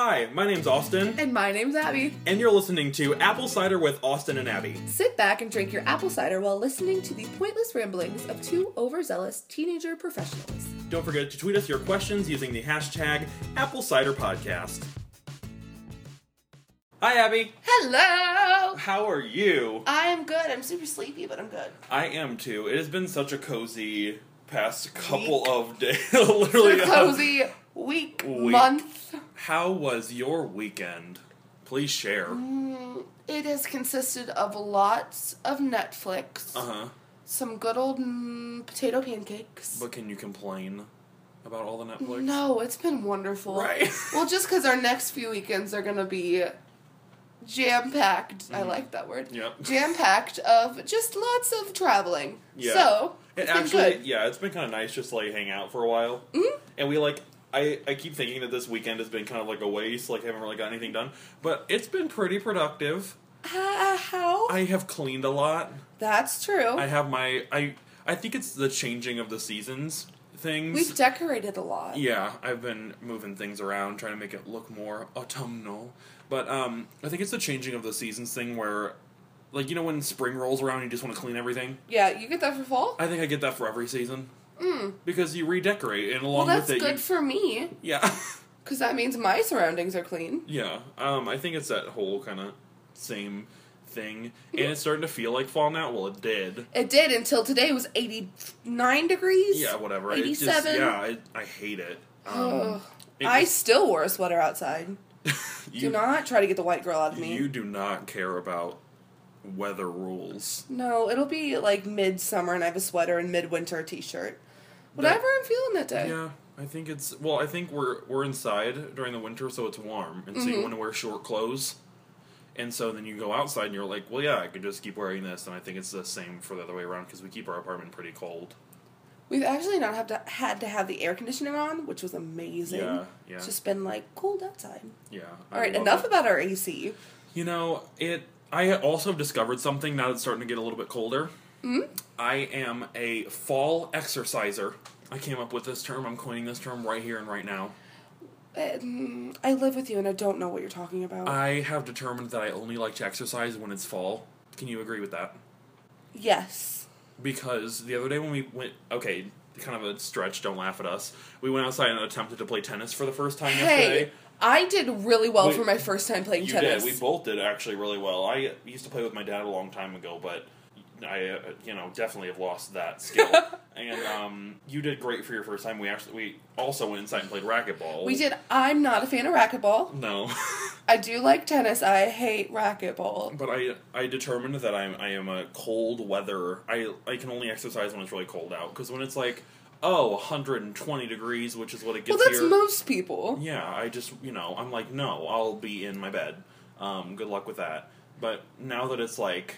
Hi, my name's Austin, And my name's Abby. and you're listening to Apple Cider with Austin and Abby. Sit back and drink your apple cider while listening to the pointless ramblings of two overzealous teenager professionals. Don't forget to tweet us your questions using the hashtag Apple Cider Podcast. Hi, Abby. Hello! How are you? I am good. I'm super sleepy, but I'm good. I am too. It has been such a cozy past couple Week. of days. Literally, a cozy week, Week. month. How was your weekend? Please share. It has consisted of lots of Netflix, Uh huh. some good old mm, potato pancakes. But can you complain about all the Netflix? No, it's been wonderful. Right. well, just because our next few weekends are going to be jam packed. I like that word. Mm-hmm. Yep. Jam packed of just lots of traveling. Yeah. So, It actually, yeah, it's been kind of nice just to like hang out for a while. Mm-hmm. And we like, I, I keep thinking that this weekend has been kind of like a waste, like I haven't really got anything done. But it's been pretty productive. Uh, how? I have cleaned a lot. That's true. I have my, I, I think it's the changing of the seasons things. We've decorated a lot. yeah, I've been moving things around, trying to make it look more autumnal. But um, I think it's the changing of the seasons thing where, like, you know, when spring rolls around, you just want to clean everything. Yeah, you get that for fall? I think I get that for every season. Mm. Because you redecorate, and along that's with it, well, that's good you, for me yeah, because that means my surroundings are clean. yeah. Um, I think it's that whole kind of same thing, and it's starting to feel like fall now. Well, it did. It did until today was 89 degrees. Yeah, whatever. Just, 87. yeah, I, I hate it. Um, it I still wore a sweater outside. you, Do not try to get the white girl out of me. you do not care about weather rules. No, it'll be like midsummer and I have a sweater and midwinter a t-shirt. Whatever I'm feeling that day. Yeah, I think it's well. I think we're we're inside during the winter, so it's warm, and so Mm-hmm. you want to wear short clothes. And so then you go outside and you're like, well, yeah, I could just keep wearing this, and I think it's the same for the other way around because we keep our apartment pretty cold. We've actually not have to had to have the air conditioning on, which was amazing. Yeah, yeah. It's just been like cold outside. Yeah. All right, love enough it. about our AC. You know, it. I also discovered something now that it's starting to get a little bit colder. Hmm? I am a fall exerciser. I came up with this term. I'm coining this term right here and right now. Um, I live with you and I don't know what you're talking about. I have determined that I only like to exercise when it's fall. Can you agree with that? yes. Because the other day when we went, okay, kind of a stretch. Don't laugh at us. We went outside and attempted to play tennis for the first time Hey, yesterday. I did really well We- for my first time playing You tennis. did. We both did actually really well. I used to play with my dad a long time ago, but I, uh, you know, definitely have lost that skill. and um, you did great for your first time. We actually we also went inside and played racquetball. We did. I'm not a fan of racquetball. No, I do like tennis. I hate racquetball. but I I determined that I'm I am a cold weather. I I can only exercise when it's really cold out because when it's like oh 120 degrees, which is what it Well, gets that's here. most people. Yeah, I just you know I'm like no, I'll be in my bed. Um, good luck with that. But now that it's like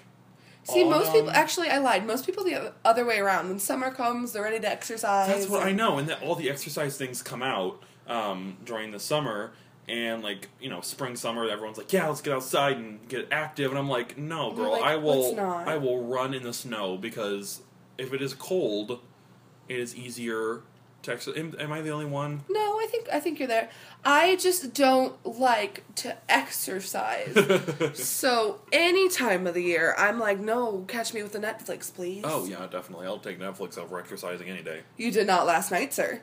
See, most people. Actually, I lied. Most people the other way around. When summer comes, they're ready to exercise. That's what I know, and that all the exercise things come out um, during the summer, and like you know, spring, summer, everyone's like, "Yeah, let's get outside and get active," and I'm like, "No, girl, like, I will, I will run in the snow because if it is cold, it is easier exercise." Am, am I the only one? No, I think I think you're there. I just don't like to exercise. so any time of the year, I'm like, no, catch me with the Netflix, please. Oh yeah, definitely. I'll take Netflix over exercising any day. You did not last night, sir.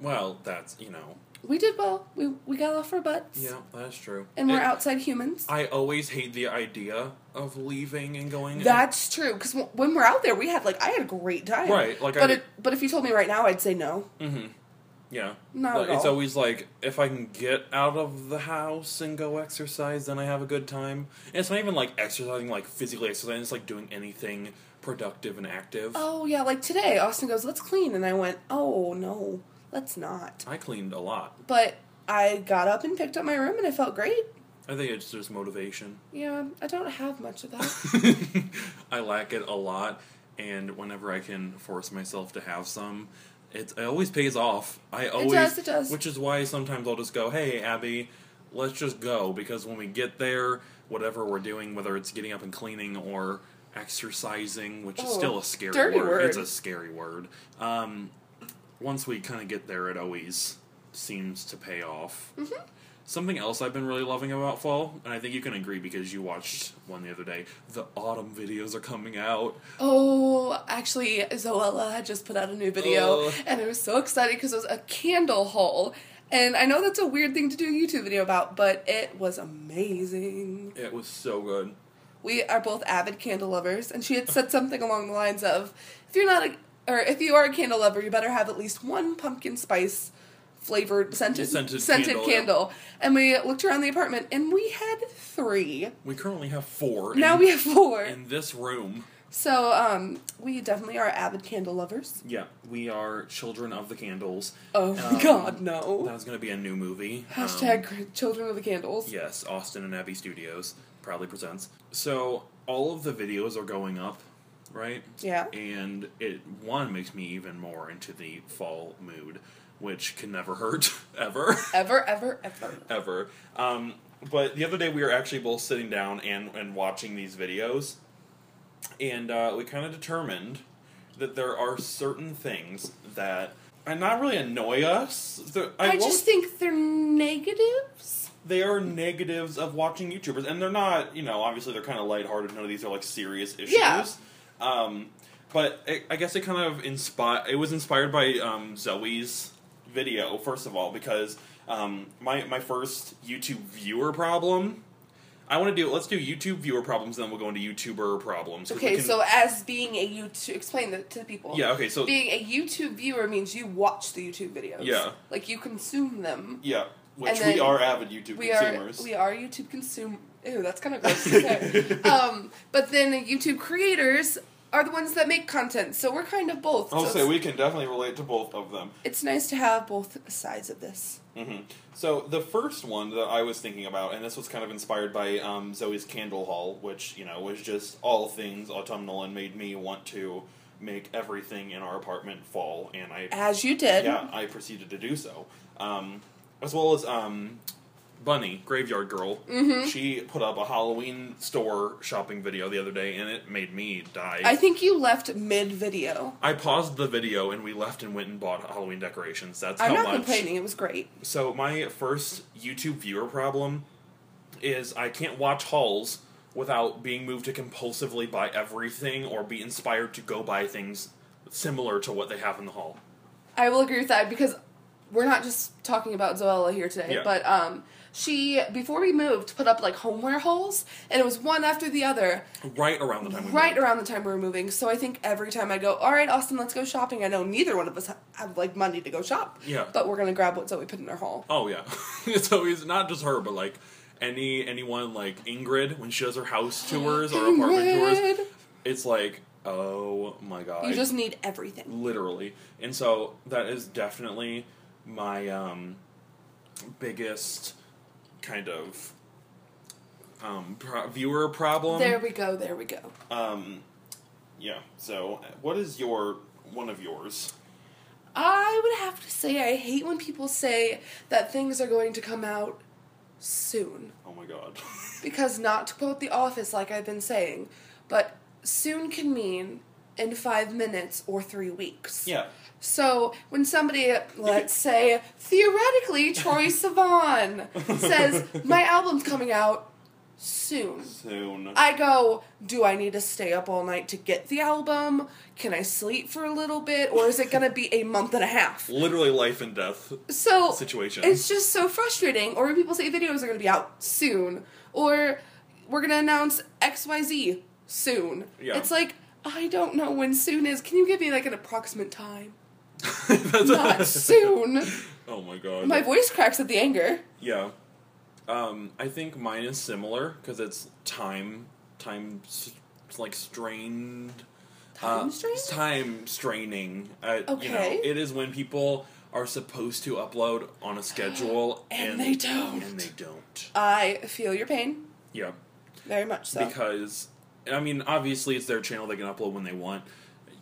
Well, that's you know, We did well. We we got off our butts. yeah, that's true. And we're It- outside humans. I always hate the idea of leaving and going. That's true. Because when we're out there, we had like I had a great time. Right, like, but I- it, but if you told me right now, I'd say no. Mm-hmm. Yeah. Not But at it's always like if I can get out of the house and go exercise, then I have a good time. And it's not even like exercising, like physically exercising. It's like doing anything productive and active. Oh yeah, like today, Austin goes, "Let's clean," and I went, "Oh no, let's not." I cleaned a lot. But I got up and picked up my room, and I felt great. I think it's just motivation. Yeah, I don't have much of that. I lack it a lot, and whenever I can force myself to have some, it, it always pays off. I always, does, it does. Which is why sometimes I'll just go, "Hey, Abby, let's just go," because when we get there, whatever we're doing, whether it's getting up and cleaning or exercising, which is Oh, still a scary word. word. It's a scary word. Um, once we kind of get there, it always seems to pay off. Mm-hmm. Something else I've been really loving about fall, and I think you can agree because you watched one the other day. The autumn videos are coming out. Oh, actually, Zoella had just put out a new video, Oh. and I was so excited because it was a candle haul. And I know that's a weird thing to do a YouTube video about, but it was amazing. It was so good. We are both avid candle lovers, and she had said something along the lines of, "If you're not a, or if you are a candle lover, you better have at least one pumpkin spice flavored scented Scented scented, candle, candle." And we looked around the apartment, and we had three. We currently have four. Now in, we have four. in this room. So, um, we definitely are avid candle lovers. Yeah, we are children of the candles. Oh Um, god, no. That was going to be a new movie. Um, Hashtag Children of the Candles. yes, Austin and Abby Studios proudly presents. So all of the videos are going up, right? Yeah. And it one makes me even more into the fall mood, which can never hurt ever. Ever, ever, ever. ever. Um, but the other day we were actually both sitting down and, and watching these videos, and uh, we kind of determined that there are certain things that uh, not really annoy us. They're- I, won't- just think they're negatives. they are negatives of watching YouTubers, and they're not. You know, obviously they're kind of lighthearted. None of these are like serious issues. Yeah. Um, but it, I guess it kind of inspired. It was inspired by um, Zoe's video first of all because um, my my first YouTube viewer problem. I want to do. Let's do YouTube viewer problems, and then we'll go into YouTuber problems. Okay, can- so as being a YouTube, explain that to the people. yeah. Okay. So Being a YouTube viewer means you watch the YouTube videos. Yeah. Like you consume them. yeah, which we are avid YouTube We consumers. are we are YouTube consume. Ew, that's kind of gross to say. um, but then YouTube creators are the ones that make content, so we're kind of both. I'll so say we can definitely relate to both of them. it's nice to have both sides of this. hmm So the first one that I was thinking about, and this was kind of inspired by um, Zoe's candle haul, which you know was just all things autumnal and made me want to make everything in our apartment fall, and I As you did. yeah I proceeded to do so, um, as well as um, Bunny Graveyard Girl. Mhm. She put up a Halloween store shopping video the other day, and it made me die. I think you left mid video. I paused the video and we left and went and bought Halloween decorations. That's I'm how not much. complaining. It was great. So my first YouTube viewer problem is I can't watch hauls without being moved to compulsively buy everything or be inspired to go buy things similar to what they have in the haul. I will agree with that because we're not just talking about Zoella here today, Yeah. but um, she before we moved put up like homeware hauls, and it was one after the other, Right around the time we right moved. around the time we were moving. So I think every time I go, all right, Austin, let's go shopping. I know neither one of us have like money to go shop, Yeah. but we're gonna grab what Zoe put in her haul. Oh yeah. so it's not just her, but like any anyone like Ingrid when she does her house tours or apartment tours. It's like, oh my god. You just need everything. literally and so that is definitely my um biggest kind of um pro- viewer problem There we go. There we go. um yeah so what is your one of yours I would have to say I hate when people say that things are going to come out soon. oh my god Because not to quote The Office like I've been saying, but soon can mean in five minutes or three weeks. yeah So when somebody, let's say, theoretically Troye Sivan says, my album's coming out soon. soon I go, do I need to stay up all night to get the album? Can I sleep for a little bit? Or is it going to be a month and a half? literally life and death So situation it's just so frustrating. Or when people say videos are going to be out soon, or we're going to announce XYZ soon. Yeah. It's like, I don't know when soon is. Can you give me like an approximate time? Not soon. oh my god My voice cracks at the anger. yeah um i think mine is similar because it's time time like strained Time Uh, strain? Time straining. Uh, You know, Okay. it is when people are supposed to upload on a schedule And they don't. And they don't. I feel your pain. Yeah, Very much so. because I mean, obviously, it's their channel; they can upload when they want.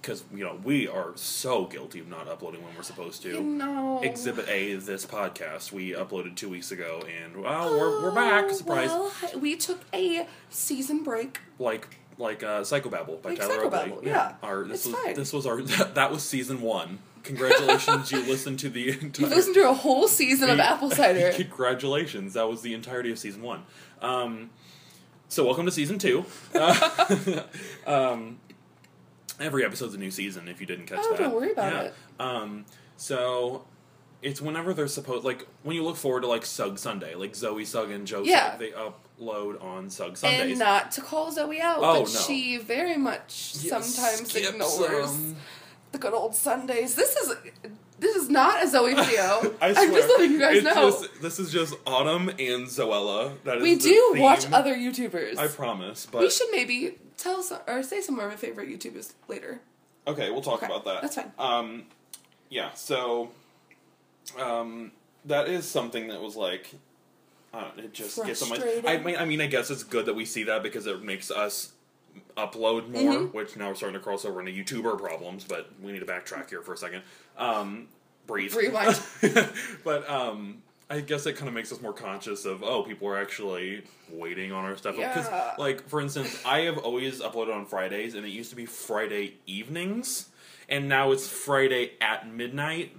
Because you know, we are so guilty of not uploading when we're supposed to. you know. Exhibit A, this podcast, we uploaded two weeks ago, and well, we're, we're back. Oh, Surprise! Well, we took a season break. like like uh, Psychobabble by Like Tyler Psychobabble, Oakley. yeah. Our this It's was fine. this was our that, that was season one. congratulations, you listened to the entire. You've listened to a whole season of apple cider. Congratulations, that was the entirety of season one. Um, so welcome to season two. Uh, um, every episode's a new season. If you didn't catch Oh, that, don't worry about Yeah. it. Um, so it's whenever they're supposed, like when you look forward to like Sugg Sunday, like Zoe Sugg and Joe Yeah. Sugg, they upload on Sugg Sundays. And not to call Zoe out, Oh, but no. she very much sometimes ignores them. the good old Sundays. This is this is not a Zoe video. I I'm swear, just letting you guys know. just- this is just Autumn and Zoella. That we do watch other YouTubers. I promise, but we should maybe tell some or say some of our favorite YouTubers later. okay, we'll talk Okay, about that. that's fine. Um, yeah, so um, that is something that was like. Uh, it just gets on my. I mean, I mean, I guess it's good that we see that because it makes us upload more, Mhm. which now we're starting to cross over into YouTuber problems. But we need to backtrack here for a second. Um, breathe. Rewind. but um, I guess it kind of makes us more conscious of oh, people are actually waiting on our stuff. Because, Yeah. like, for instance, I have always uploaded on Fridays, and it used to be Friday evenings, and now it's Friday at midnight.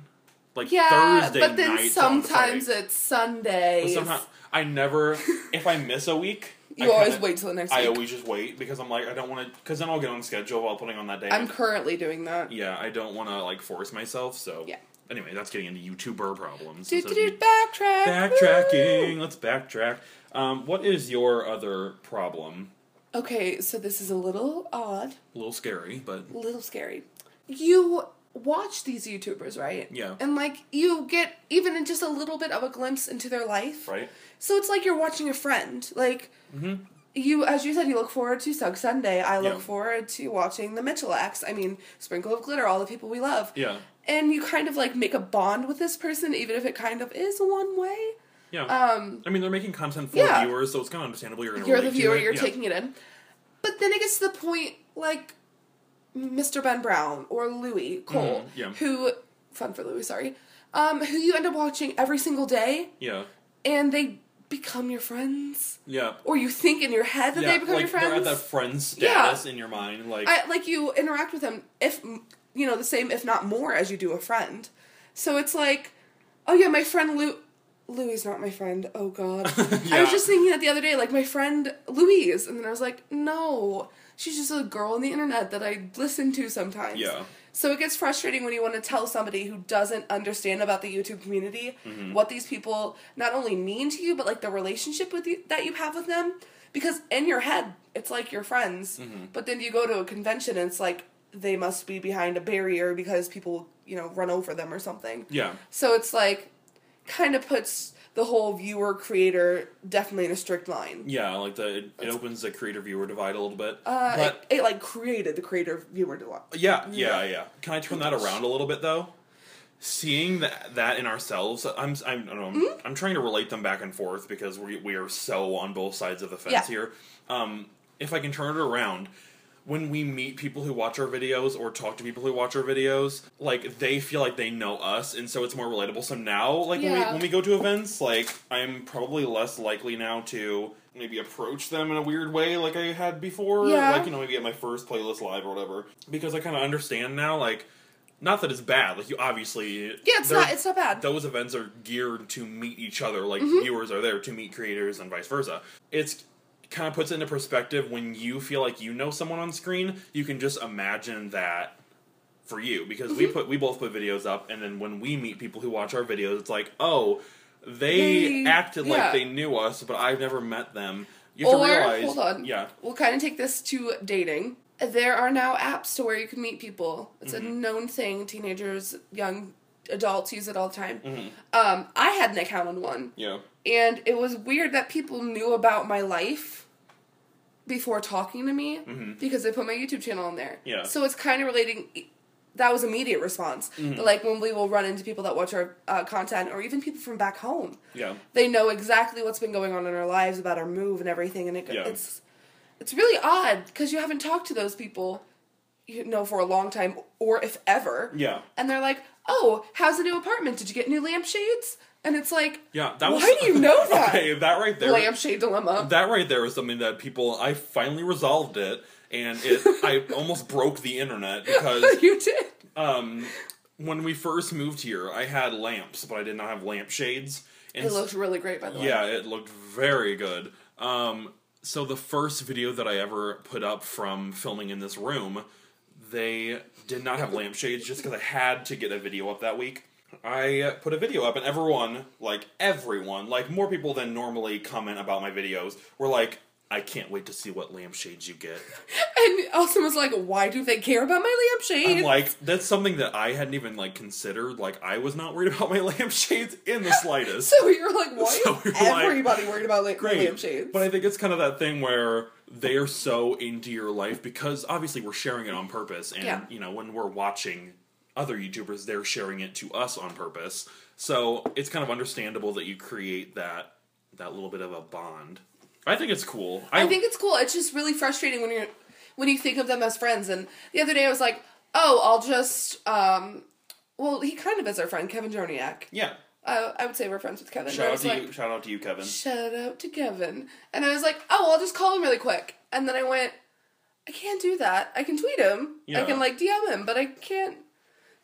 Like Yeah, Thursday but then sometimes it's Sunday. Somehow I never. if I miss a week, you I always wait till the next I week. always just wait because I'm like I don't want to because then I'll get on schedule while putting on that day. I'm currently doing that. yeah, I don't want to like force myself. So Yeah. Anyway, that's getting into YouTuber problems. Do, do, do, backtrack. Backtracking. Let's backtrack. Um, what is your other problem? Okay, so this is a little odd, A little scary, but a little scary. You watch these YouTubers, right? Yeah. And like you get even just a little bit of a glimpse into their life. right. So it's like you're watching a friend. Like Mhm. you, as you said, you look forward to Sugg Sunday. I look Yeah. forward to watching the Michalaks. I mean, Sprinkle of Glitter, all the people we love. Yeah. And you kind of like make a bond with this person, even if it kind of is one way. Yeah. Um, I mean, they're making content for yeah. viewers, so it's kind of understandable. You're you're the viewer, you're taking it in. But then it gets to the point like Mr. Ben Brown or Louis Cole, Mhm, yeah. who fun for Louis, sorry, um, who you end up watching every single day, Yeah. and they become your friends, Yeah. or you think in your head that yeah. they become like your friends. they're at that friend Yeah. status in your mind. Like, I like you interact with them if you know the same, if not more, as you do a friend. So it's like, oh yeah, my friend Lou. Louis is not my friend. Oh God, I was just thinking that the other day, like my friend Louise, and then I was like, no, she's just a girl on the internet that I listen to sometimes. Yeah. So it gets frustrating when you want to tell somebody who doesn't understand about the YouTube community Mm-hmm. what these people not only mean to you, but like the relationship with you that you have with them. Because in your head, it's like you're friends, Mm-hmm. but then you go to a convention and it's like they must be behind a barrier because people, you know, run over them or something. yeah. So it's like kind of puts the whole viewer creator definitely in a strict line. Yeah, like the it, it opens the creator viewer divide a little bit. Uh, but it, it like created the creator viewer divide. yeah, yeah, yeah. Can I turn that around a little bit though? Seeing that that in ourselves, I'm I'm I don't know, I'm, Mm-hmm. I'm trying to relate them back and forth because we we are so on both sides of the fence Yeah. here. Um, if I can turn it around, when we meet people who watch our videos or talk to people who watch our videos, like they feel like they know us, and so it's more relatable. So now, like when we when we go to events, like I'm probably less likely now to maybe approach them in a weird way like I had before. Yeah. Like you know maybe at my first playlist live or whatever, because I kind of understand now. Like not that it's bad. Like you obviously Yeah, it's not it's not bad. those events are geared to meet each other like Mm-hmm. viewers are there to meet creators and vice versa it's kind of puts it into perspective when you feel like you know someone on screen you can just imagine that for you because we Mm-hmm. put we both put videos up and then when we meet people who watch our videos it's like oh they, They- acted yeah. like they knew us but i've never met them you have Or to realize hold on, yeah we'll kind of take this to dating. There are now apps to where you can meet people. It's Mm-hmm. a known thing. Teenagers, young adults use it all the time. Mhm. Um, I had an account on one, yeah and it was weird that people knew about my life before talking to me Mhm. because they put my YouTube channel on there. Yeah. So it's kind of relating. That was immediate response. Mm-hmm. But like when we will run into people that watch our uh, content, or even people from back home, yeah they know exactly what's been going on in our lives about our move and everything, and it, Yeah. it's it's really odd because you haven't talked to those people, you know, for a long time, or if ever. yeah And they're like, "Oh, how's the new apartment? Did you get new lampshades?" And it's like, yeah that was Why do you know that? okay that right there lampshade dilemma. that right there is something that people I finally resolved it and it I almost broke the internet because you did. um when we first moved here, I had lamps, but I did not have lampshades. And It looked really great, by the way. yeah, it looked very good. Um, so the first video that I ever put up from filming in this room, they did not have lampshades just because I had to get a video up that week. I uh, put a video up, and everyone, like everyone, like more people than normally comment about my videos, were like, "I can't wait to see what lampshades you get." And Austin was like, "Why do they care about my lampshade?" I'm like, that's something that I hadn't even like considered. Like, I was not worried about my lampshades in the slightest. so you're like, "Why So is were like, everybody worried about like great. lampshades?" But I think it's kind of that thing where they are so into your life because obviously we're sharing it on purpose, and Yeah. you know when we're watching other YouTubers, they're sharing it to us on purpose. So it's kind of understandable that you create that that little bit of a bond. I think it's cool. I think it's cool. It's just really frustrating when you're when you think of them as friends. And the other day I was like, "Oh, I'll just um." Well, he kind of is our friend, Kevin Joniak. yeah. Uh, I would say we're friends with Kevin. Shout out to like, you. Shout out to you, Kevin. Shout out to Kevin. And I was like, oh, I'll just call him really quick. And then I went, I can't do that. I can tweet him. I can like DM him, but I can't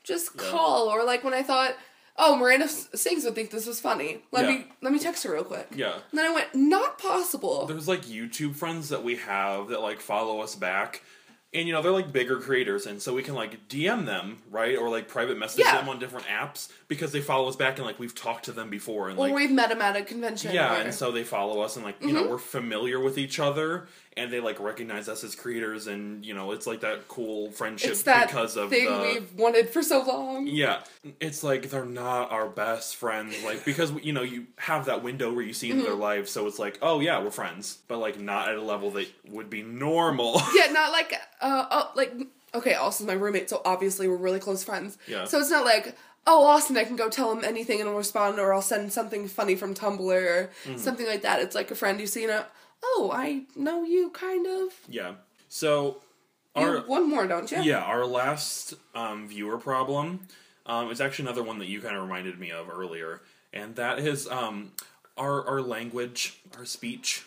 just Yeah. call. Or like when I thought, oh, Miranda Sings would think this was funny. Let Yeah. me let me text her real quick. Yeah. And then I went, not possible. There's like YouTube friends that we have that like follow us back. And you know, they're like bigger creators and so we can like DM them, right? Or like private message Yeah. them on different apps because they follow us back and like we've talked to them before and or like we've met him at a convention. Yeah, or- and so they follow us and like, you Mm-hmm. know, we're familiar with each other and they like recognize us as creators and you know, it's like that cool friendship it's that because of thing the we've wanted for so long. yeah, it's like they're not our best friends, like because you know you have that window where you see into their Mm-hmm. lives, so it's like, oh yeah, we're friends, but like not at a level that would be normal. Yeah, not like uh oh like okay, Austin's my roommate, so obviously we're really close friends. Yeah. So it's not like oh Austin, I can go tell him anything and he'll respond, or I'll send something funny from Tumblr or Mm-hmm. something like that. It's like a friend you see and a, oh I know you kind of. yeah, so our one more, don't you? yeah our last um, viewer problem um, is actually another one that you kind of reminded me of earlier, and that is um, our our language, our speech.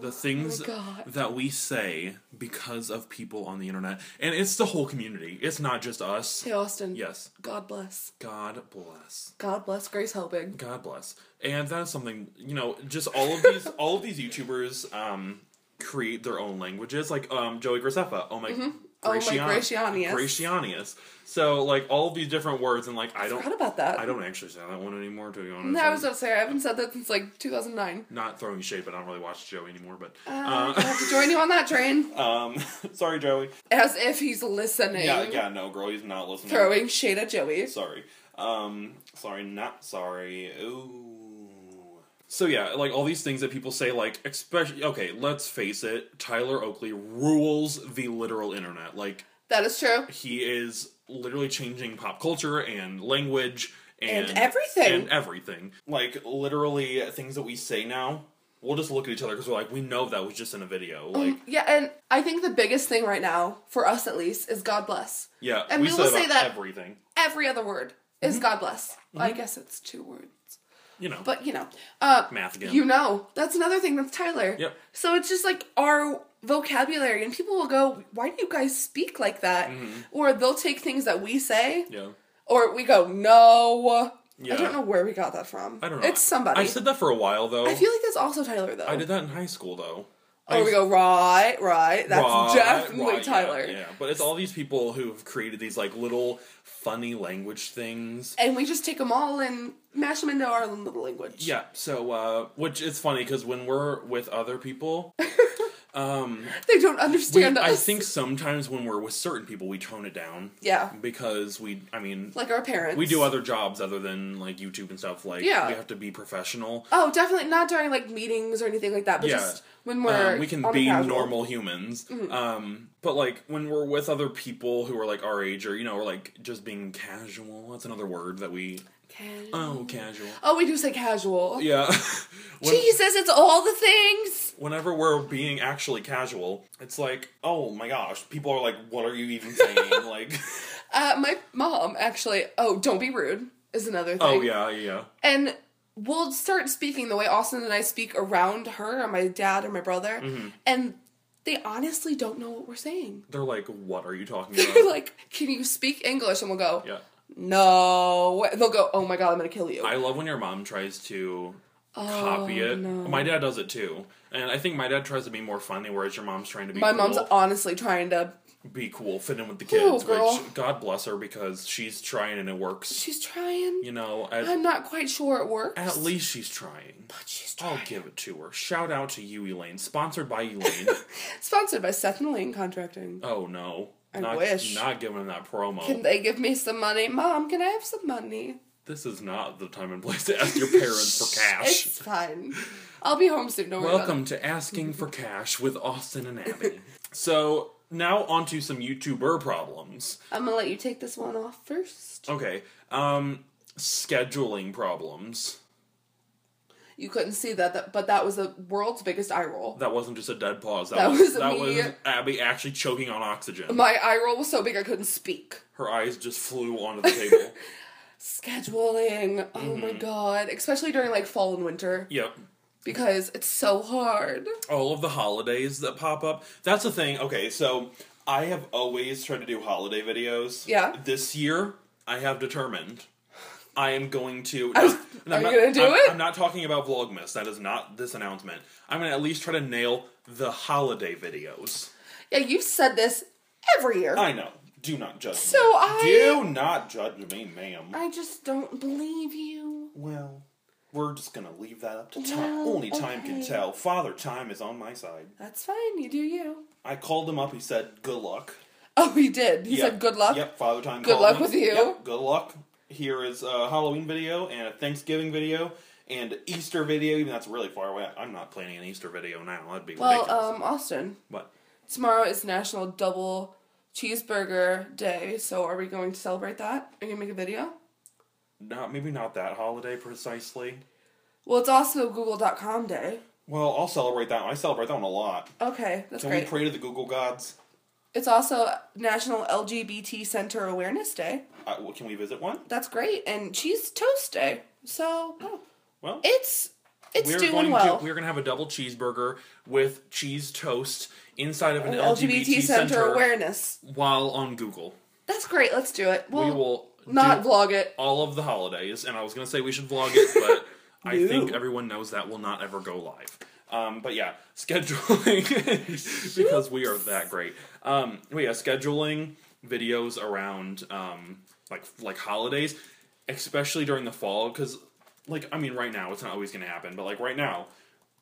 the things Oh that we say because of people on the internet, and it's the whole community. It's not just us. Hey Austin. Yes, God bless. God bless. God bless Grace Helbig. God bless. And that's something you know. Just all of these, all of these YouTubers um, create their own languages. Like um, Joey Graceffa. Oh my. Oh my Gracian- Gracianius. Gracianius. So like all of these different words, and like I don't, Forgot about that. I don't actually say that one anymore. To be honest, No, I was about to say I haven't said that since like 2009. not throwing shade, but I don't really watch Joey anymore. But Uh, I have to join you on that train. um, sorry, Joey. As if he's listening. Yeah, yeah, no, girl, he's not listening. Throwing shade at Joey. Sorry. Um, sorry, not sorry. Ooh. So yeah, like all these things that people say, like especially okay, let's face it, Tyler Oakley rules the literal internet. Like That is true. he is literally changing pop culture and language and, And everything. and everything. Like literally things that we say now, we'll just look at each other because we're like, we know that was just in a video. Like Yeah, and I think the biggest thing right now, for us at least, is God bless. yeah, and we, we will say that- everything. Every other word is Mm-hmm. God bless. I guess it's two words. You know, But, you know, uh, math again. you know, that's another thing that's Tyler. Yep. So it's just like our vocabulary, and people will go, Why do you guys speak like that? Mm-hmm. Or they'll take things that we say, yeah. or we go, No. Yeah. I don't know where we got that from. I don't know. It's somebody. I said that for a while though. I feel like that's also Tyler, though. I did that in high school though. Oh, we go, Right, right. That's Right, definitely right, Tyler. Yeah, but it's all these people who've created these like little funny language things. and we just take them all and mash them into our little language. Yeah, so uh which is funny because when we're with other people, um They don't we, understand us. I think sometimes when we're with certain people we tone it down Yeah. because we I mean Like our parents. we do other jobs other than like YouTube and stuff like Yeah. we have to be professional. Oh, definitely not during like meetings or anything like that, but Yeah. just when we're Um, we can be casual. Mm-hmm. normal humans. Um, but like when we're with other people who are like our age or you know, or like just being casual. That's another word that we Casual. oh casual. Oh, we do say casual. Yeah. when, Jesus, it's all the things. whenever we're being actually casual, it's like, oh my gosh, people are like, what are you even saying? like, Uh, my mom actually. Oh, don't be rude is another thing. oh yeah, yeah. And we'll start speaking the way Austin and I speak around her or my dad or my brother, Mm-hmm. and they honestly don't know what we're saying. They're like, what are you talking about?" They're like, "Can you speak English?" And we'll go, yeah. No. They'll go, oh my god, I'm gonna kill you. I love when your mom tries to copy oh, it. Oh, no. My dad does it too, and I think my dad tries to be more funny, whereas your mom's trying to be my cool, mom's honestly trying to. be cool, fit in with the Oh, kids. girl. which God bless her because she's trying and it works. She's trying. You know, at, I'm not quite sure it works. at least she's trying. But she's trying. I'll give it to her. Shout out to you, Elaine. Sponsored by Elaine. Sponsored by Seth and Lane Contracting. oh no, I not, wish. not giving that promo. Can they give me some money? Mom, can I have some money? this is not the time and place to ask your parents for cash. It's fine. I'll be home soon. Don't Welcome to Asking for Cash with Austin and Abby. so now onto some YouTuber problems. I'm gonna let you take this one off first. Okay, um, scheduling problems. You couldn't see that, that but that was the world's biggest eye roll. That wasn't just a dead pause. That, That was, was that me. was Abby actually choking on oxygen. My eye roll was so big I couldn't speak. Her eyes just flew onto the table. Scheduling. Oh Mm-hmm. my god. Especially during like fall and winter. yep. Because it's so hard. all of the holidays that pop up. That's the thing. Okay, so I have always tried to do holiday videos. Yeah. This year, I have determined I am going to. No, I, am are you gonna do I'm- it? I'm not talking about Vlogmas. That is not this announcement. I'm going to at least try to nail the holiday videos. Yeah, you've said this every year. I know. Do not judge So me. I- Do not judge me, ma'am. I just don't believe you. well, we're just going to leave that up to time. Well, Only time can tell. Father Time is on my side. That's fine. You do you. I called him up. He said, good luck. Oh, he did. He Yep. said good luck. Yep, Father Time. Good luck me. with you. Yep, good luck. Here is a Halloween video and a Thanksgiving video and Easter video. Even that's really far away. I'm not planning an Easter video now. That'd be Well, ridiculous. um, Austin, What? tomorrow is National Double Cheeseburger Day, so are we going to celebrate that? Are you gonna make a video? not maybe not that holiday precisely. Well, it's also Google.com Day. Well, I'll celebrate that one. I celebrate that one a lot. Okay, that's Can great. we pray to the Google gods? It's also National LGBT Center Awareness Day. Uh, well, can we visit one? That's great, and Cheese Toast Day. So oh. Well, it's it's we're doing going well. to we're going to have a double cheeseburger with cheese toast inside of an LGBT, LGBT, Center, center Awareness. while on Google. That's great. Let's do it. We'll we will not vlog it. all of the holidays, and I was gonna say we should vlog it, but I think everyone knows that will not ever go live. Um, but yeah, scheduling because we are that great. Um, but yeah, scheduling videos around um, like like holidays, especially during the fall, because like I mean, right now it's not always gonna happen, but like right now,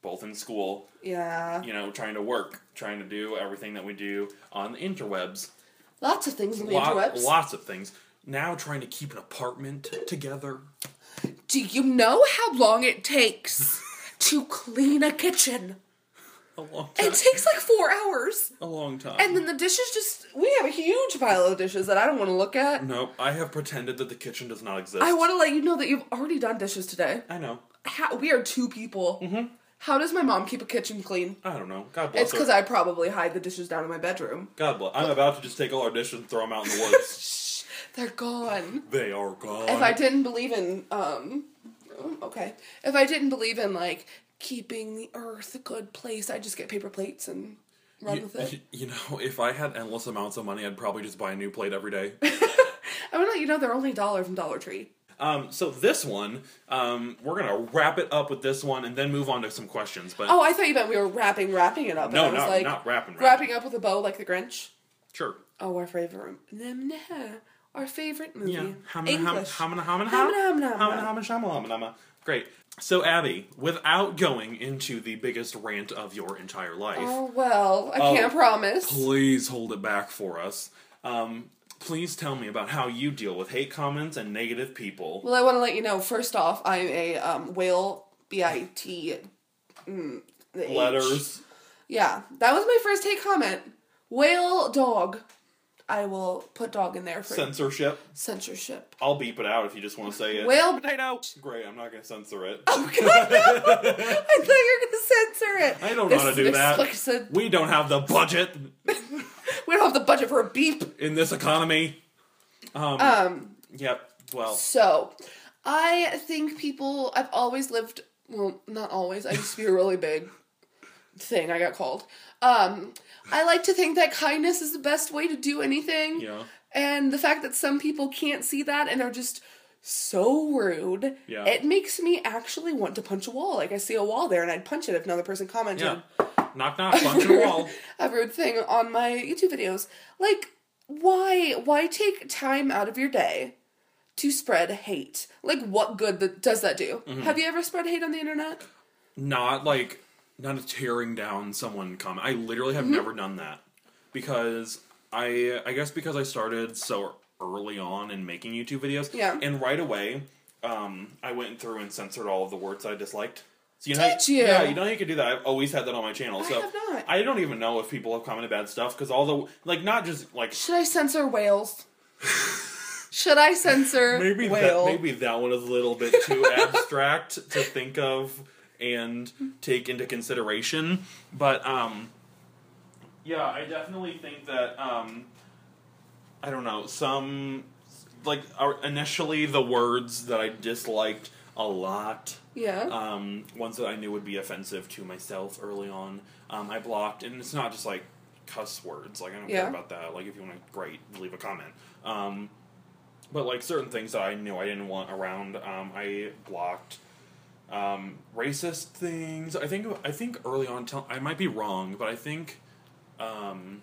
both in school, Yeah. you know, trying to work, trying to do everything that we do on the interwebs, Lots of things on the lot, interwebs. lots of things. Now trying to keep an apartment together. Do you know how long it takes to clean a kitchen? A long time. It takes like four hours. a long time. And then the dishes just. We have a huge pile of dishes that I don't want to look at. no, I have pretended that the kitchen does not exist. I want to let you know that you've already done dishes today. I know. How, we are two people. Mm-hmm. How does my mom keep a kitchen clean? I don't know. God bless It's because I probably hide the dishes down in my bedroom. God bless. I'm about to just take all our dishes and throw them out in the woods. Shh, They're gone. they are gone. If I didn't believe in, um, oh, okay. If I didn't believe in, like, keeping the earth a good place, I'd just get paper plates and run you, with it. you know, if I had endless amounts of money, I'd probably just buy a new plate every day. I want to let you know they're only a dollar from Dollar Tree. um, so this one, um, we're gonna wrap it up with this one and then move on to some questions. But Oh, I thought you meant we were wrapping, wrapping it up. no, I not like, not wrapping. wrapping. wrapping up with a bow like the Grinch. Sure. Oh, our favorite. Our favorite movie. Yeah. English. Great. So, Abby, without going into the biggest rant of your entire life, Oh well, I Oh, can't promise. please hold it back for us. Um, please tell me about how you deal with hate comments and negative people. Well, I want to let you know. First off, I'm a um, whale. B I T. Mm, H. Letters. Yeah, that was my first hate comment. Whale dog. I will put dog in there for Censorship. censorship. I'll beep it out if you just want to say it. Whale. potato. Great, I'm not going to censor it. Oh God, no! I thought you were gonna censor it. I don't know how to do that. Like I said, We don't have the budget we don't have the budget for a beep. in this economy. Um, Um. yep. Well, So, I think people. I've always lived. Well, not always. I used to be a really big thing. I got called. Um. I like to think that kindness is the best way to do anything. yeah. And the fact that some people can't see that and are just so rude, Yeah. it makes me actually want to punch a wall. Like I see a wall there and I'd punch it if another person commented Yeah. Knock knock, punch a wall. a rude thing on my YouTube videos. Like, why why take time out of your day to spread hate? Like what good th- does that do? Mm-hmm. Have you ever spread hate on the internet? Not like not tearing down someone comment. I literally Mm-hmm. have never done that because I I guess because I started so early on in making YouTube videos. Yeah. And right away, um, I went through and censored all of the words I disliked. So you know, Did you? Yeah, you know how you could do that. I've always had that on my channel. I so have not. I don't even know if people have commented bad stuff because all the like not just like Should I censor whales? Should I censor maybe whale? that maybe that one is a little bit too abstract to think of and take into consideration but um yeah i definitely think that um i don't know some like initially the words that i disliked a lot Yeah. um, ones that I knew would be offensive to myself early on. Um, I blocked, and it's not just like cuss words. Like I don't Yeah. care about that. Like if you want to, great, leave a comment. Um, but like certain things that I knew I didn't want around, um, I blocked. Um, racist things. I think. I think early on, tell, I might be wrong, but I think. Um,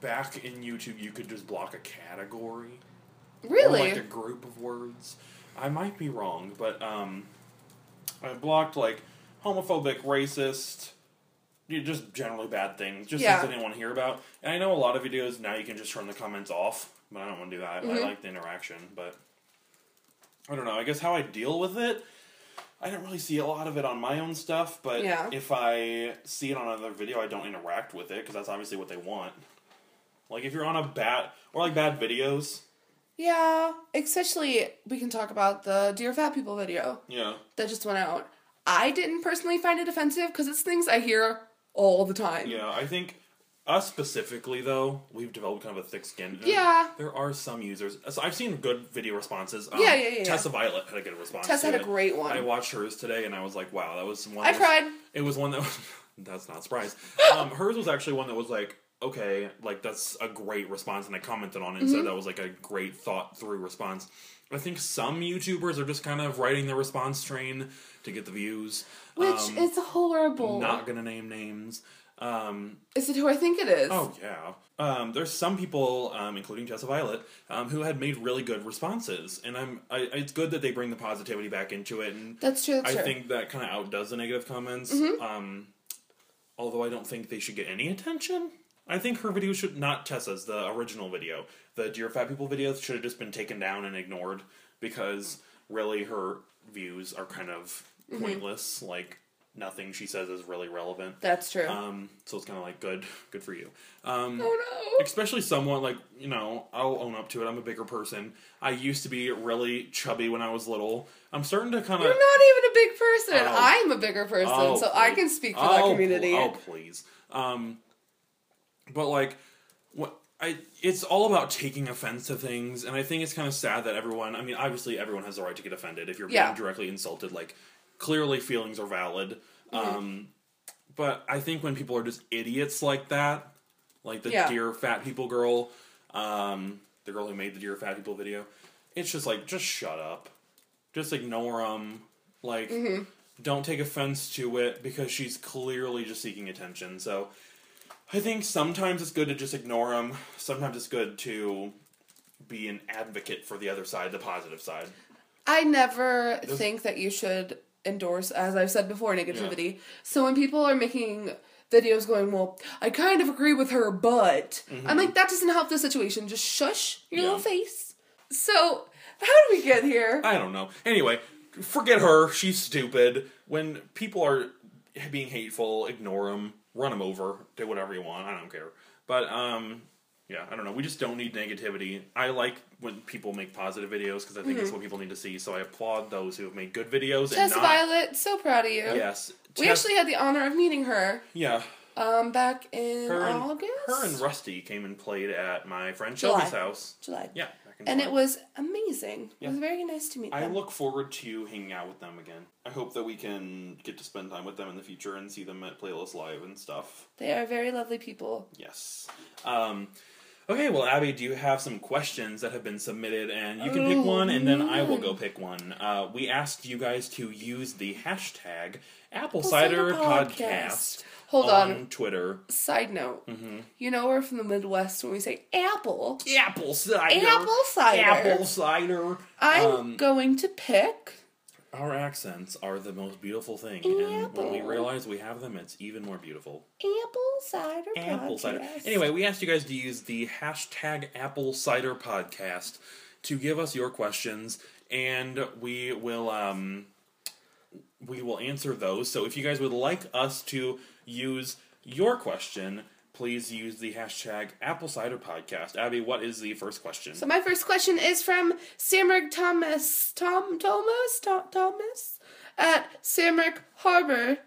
back in YouTube, you could just block a category really? or like a group of words. I might be wrong, but um, I blocked like homophobic, racist, just generally bad things, just Yeah. things I didn't want to hear about. And I know a lot of videos now you can just turn the comments off, but I don't want to do that. I Mhm. like the interaction, but I don't know. I guess how I deal with it. I don't really see a lot of it on my own stuff, but Yeah. if I see it on another video, I don't interact with it because that's obviously what they want. Like if you're on a bad or like bad videos, yeah. Especially we can talk about the Dear Fat People video yeah, that just went out. I didn't personally find it offensive because it's things I hear all the time. Yeah, I think us specifically though, we've developed kind of a thick skin. Yeah. there are some users. So I've seen good video responses. Um, Yeah, yeah, yeah. Tessa Violet had a good response. Tess to had a great one. I watched hers today, and I was like, "Wow, that was one." I was- cried. It was one that was. that's not a surprise. Um, hers was actually one that was like, okay, like that's a great response, and I commented on it and Mm-hmm. said that was like a great thought through response. I think some YouTubers are just kind of writing the response train to get the views. Which Um, is horrible. not gonna name names. Um, Is it who I think it is? Oh yeah. Um, there's some people, um, including Tessa Violet, um, who had made really good responses, and I'm. I, it's good that they bring the positivity back into it, and That's true. That's I true. think that kind of outdoes the negative comments. Mm-hmm. Um, although I don't think they should get any attention. I think her video should not Tessa's the original video. The Dear Fat People video should have just been taken down and ignored because really her views are kind of Mm-hmm. pointless. Like nothing she says is really relevant. That's true. Um, so it's kind of like good, good for you. Um, oh no. especially someone like you know i'll own up to it i'm a bigger person i used to be really chubby when i was little i'm starting to kind of You're not even a big person. Oh. I'm a bigger person, so I can speak for that community. oh please um but like what I, it's all about taking offense to things, and I think it's kind of sad that everyone. I mean, obviously, everyone has the right to get offended if you're Yeah. being directly insulted. Like, clearly, feelings are valid. Mm-hmm. Um, but I think when people are just idiots like that, like the Yeah. dear fat people girl, um, the girl who made the dear fat people video, it's just like just shut up, just ignore them. Like, Mm-hmm. don't take offense to it because she's clearly just seeking attention. So, I think sometimes it's good to just ignore them. Sometimes it's good to be an advocate for the other side, the positive side. I never think that you should endorse, as I've said before, negativity. So when people are making videos going, well, I kind of agree with her, but I'm like, that doesn't help the situation. Just shush your Mm-hmm. Yeah. little face. So how did we get here? I don't know. Anyway, forget her. She's stupid. When people are being hateful, ignore them, run them over, do whatever you want. I don't care. But um, yeah, I don't know. We just don't need negativity. I like when people make positive videos because I think it's what people need to see. So I applaud those who have made good videos and Tess not. Violet, so proud of you. Yes, We Tess- actually had the honor of meeting her yeah. um, back in Her and, August. her and Rusty came and played at my friend July. Shelby's house. July. Yeah, And July. it was amazing. It was very nice to meet I them. look forward to hanging out with them again. I hope that we can get to spend time with them in the future and see them at Playlist Live and stuff. they are very lovely people. Yes. Um, Okay, well, Abby, do you have some questions that have been submitted? And you can pick one, and then I will go pick one. Uh, we asked you guys to use the hashtag Apple Cider Podcast Hold on, on. Twitter. Side note. Mm-hmm. You know we're from the Midwest when we say apple. Apple cider. Apple cider. Apple cider. I'm Um, going to pick. Our accents are the most beautiful thing, and when we realize we have them, it's even more beautiful. Apple cider Apple cider. Anyway, we asked you guys to use the hashtag Apple Cider Podcast to give us your questions, and we will um, we will answer those. So if you guys would like us to use your question, please use the hashtag Apple Cider Podcast. Abby, what is the first question? So my first question is from Samrick Thomas, Tom Thomas, Tom, Thomas, at Samrick Harbor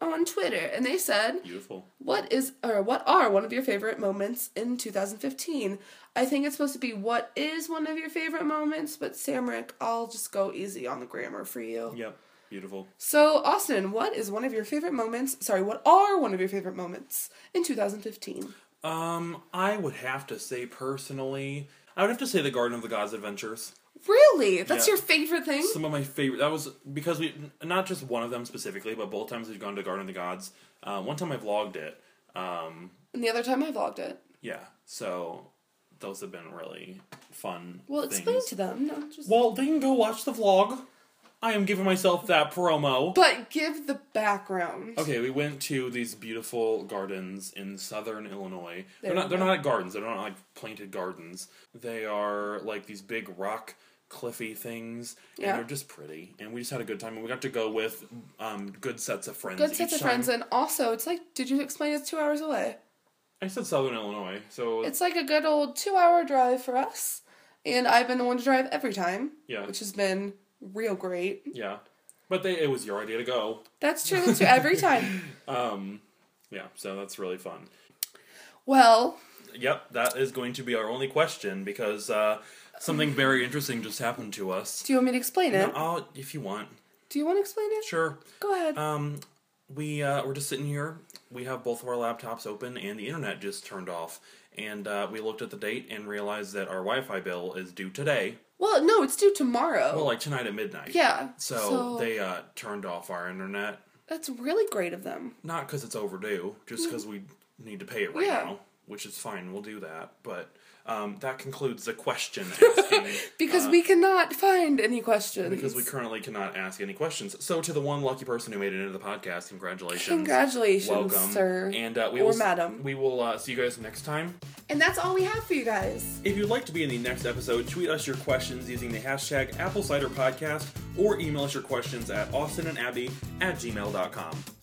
on Twitter, and they said, Beautiful. "What is or what are one of your favorite moments in 2015?" I think it's supposed to be what is one of your favorite moments, but Samrick, I'll just go easy on the grammar for you. Yep. Beautiful. So Austin, what is one of your favorite moments? Sorry, what are one of your favorite moments in 2015? Um, I would have to say personally, I would have to say the Garden of the Gods adventures. Really, that's Yeah. your favorite thing? Some of my favorite. That was because we not just one of them specifically, but both times we've gone to Garden of the Gods. Uh, one time I vlogged it. Um, And the other time I vlogged it. yeah, so those have been really fun. Well, explain to them. No, just. Well, they can go watch the vlog. I am giving myself that promo. but give the background. Okay, we went to these beautiful gardens in southern Illinois. There they're not they're go. not like gardens, they're not like planted gardens. They are like these big rock cliffy things and Yeah. they're just pretty. And we just had a good time and we got to go with um good sets of friends. Good sets of friends, and also it's like, did you explain it's two hours away? I said southern Illinois, so It's like a good old two-hour drive for us, and I've been the one to drive every time, yeah. which has been real great. yeah. But they it was your idea to go. That's true. That's true. Every time. Um yeah, so that's really fun. Well, Yep, that is going to be our only question because uh, something very interesting just happened to us. do you want me to explain it? No, I'll, if you want, Do you want to explain it? sure. Go ahead. Um, we uh, we're just sitting here. We have both of our laptops open, and the internet just turned off. And uh, we looked at the date and realized that our Wi-Fi bill is due today. Well, no, it's due tomorrow. Well, like tonight at midnight. yeah. So, they uh, turned off our internet, That's really great of them. not because it's overdue, just because we need to pay it right Yeah. now, which is fine. We'll do that. But um, that concludes the question asking. Because uh, we cannot find any questions. because we currently cannot ask any questions. So to the one lucky person who made it into the podcast, congratulations. Congratulations, Welcome, sir. And uh, we or will, madam. We will uh, see you guys next time. And that's all we have for you guys. If you'd like to be in the next episode, tweet us your questions using the hashtag Apple Cider Podcast or email us your questions at austinandabby at gmail.com.